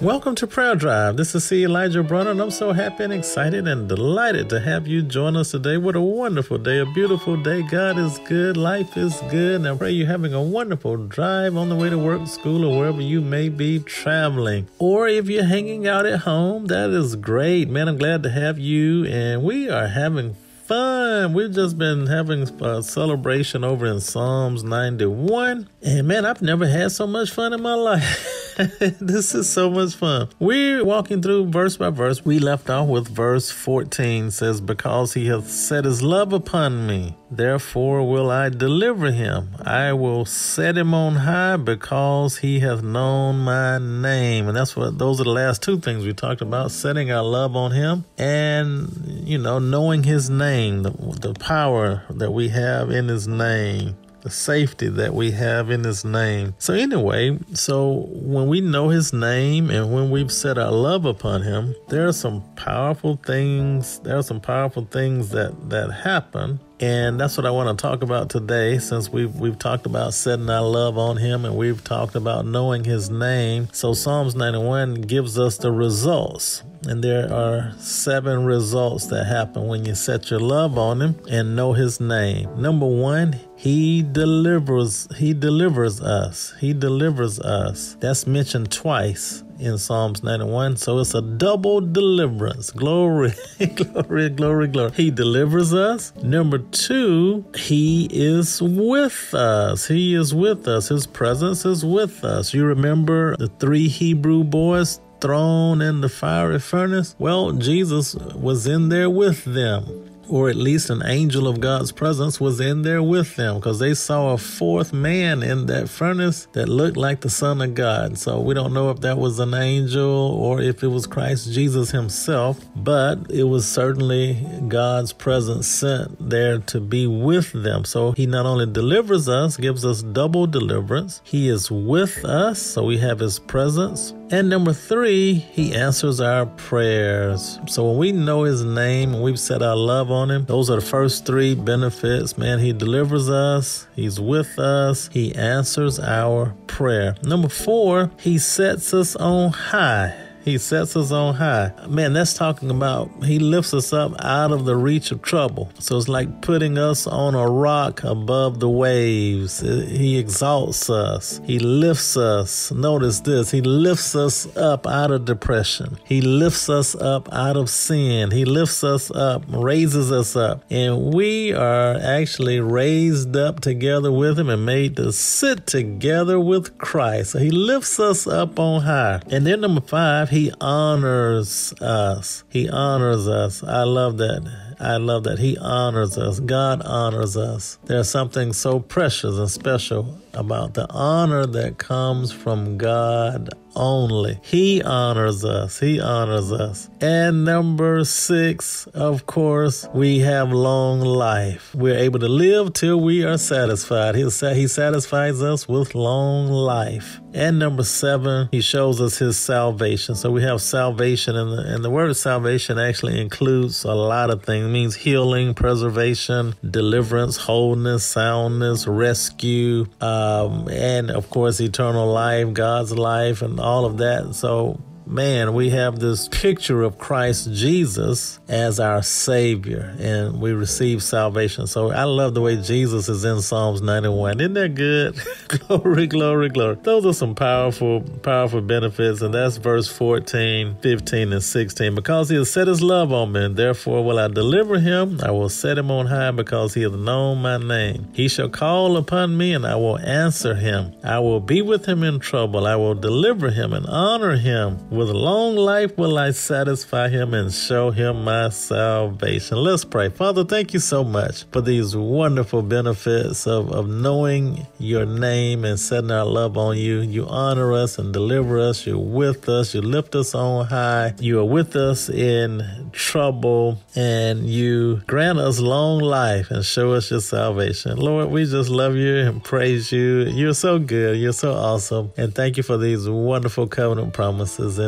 Welcome to Prayer Drive. This is C. Elijah Bronner, and I'm so happy and excited and delighted to have you join us today. What a wonderful day, a beautiful day. God is good, life is good, and I pray you're having a wonderful drive on the way to work, school, or wherever you may be traveling. Or if you're hanging out at home, that is great. Man, I'm glad to have you, and we are having fun. We've just been having a celebration over in Psalms 91. And man, I've never had so much fun in my life. this is so much fun. We're walking through verse by verse. We left off with verse 14 says, Because he hath set his love upon me, therefore will I deliver him. I will set him on high because he hath known my name. And that's what those are the last two things we talked about setting our love on him and, you know, knowing his name the, the power that we have in His name, the safety that we have in His name. So, anyway, so when we know His name and when we've set our love upon Him, there are some powerful things. There are some powerful things that that happen and that's what I want to talk about today since we've, we've talked about setting our love on Him and we've talked about knowing His name. So Psalms 91 gives us the results. And there are seven results that happen when you set your love on Him and know His name. Number one, He delivers, He delivers us. He delivers us. That's mentioned twice in Psalms 91. So it's a double deliverance. Glory, glory, glory, glory. He delivers us. Number two, He is with us. He is with us. His presence is with us. You remember the three Hebrew boys thrown in the fiery furnace? Well, Jesus was in there with them or at least an angel of God's presence was in there with them because they saw a fourth man in that furnace that looked like the Son of God. So we don't know if that was an angel or if it was Christ Jesus himself, but it was certainly God's presence sent there to be with them. So he not only delivers us, gives us double deliverance, he is with us, so we have his presence. And number three, he answers our prayers. So when we know his name and we've set our love on him, those are the first three benefits. Man, he delivers us, he's with us, he answers our prayer. Number four, he sets us on high. He sets us on high. Man, that's talking about He lifts us up out of the reach of trouble. So it's like putting us on a rock above the waves. He exalts us. He lifts us. Notice this He lifts us up out of depression. He lifts us up out of sin. He lifts us up, raises us up. And we are actually raised up together with Him and made to sit together with Christ. So He lifts us up on high. And then number five, He he honors us. He honors us. I love that. I love that. He honors us. God honors us. There's something so precious and special about the honor that comes from God only. He honors us. He honors us. And number six, of course, we have long life. We're able to live till we are satisfied. He, he satisfies us with long life. And number seven, he shows us his salvation. So we have salvation, and the, and the word salvation actually includes a lot of things. It means healing, preservation, deliverance, wholeness, soundness, rescue, um, and of course, eternal life, God's life, and all of that. So man, we have this picture of Christ Jesus as our Savior, and we receive salvation. So I love the way Jesus is in Psalms 91. Isn't that good? glory, glory, glory. Those are some powerful, powerful benefits, and that's verse 14, 15, and 16. Because he has set his love on me, therefore will I deliver him. I will set him on high because he hath known my name. He shall call upon me, and I will answer him. I will be with him in trouble. I will deliver him and honor him With long life will I satisfy him and show him my salvation. Let's pray. Father, thank you so much for these wonderful benefits of, of knowing your name and setting our love on you. You honor us and deliver us. You're with us. You lift us on high. You are with us in trouble and you grant us long life and show us your salvation. Lord, we just love you and praise you. You're so good. You're so awesome. And thank you for these wonderful covenant promises.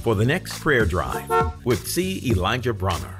for the next prayer drive with C. Elijah Bronner.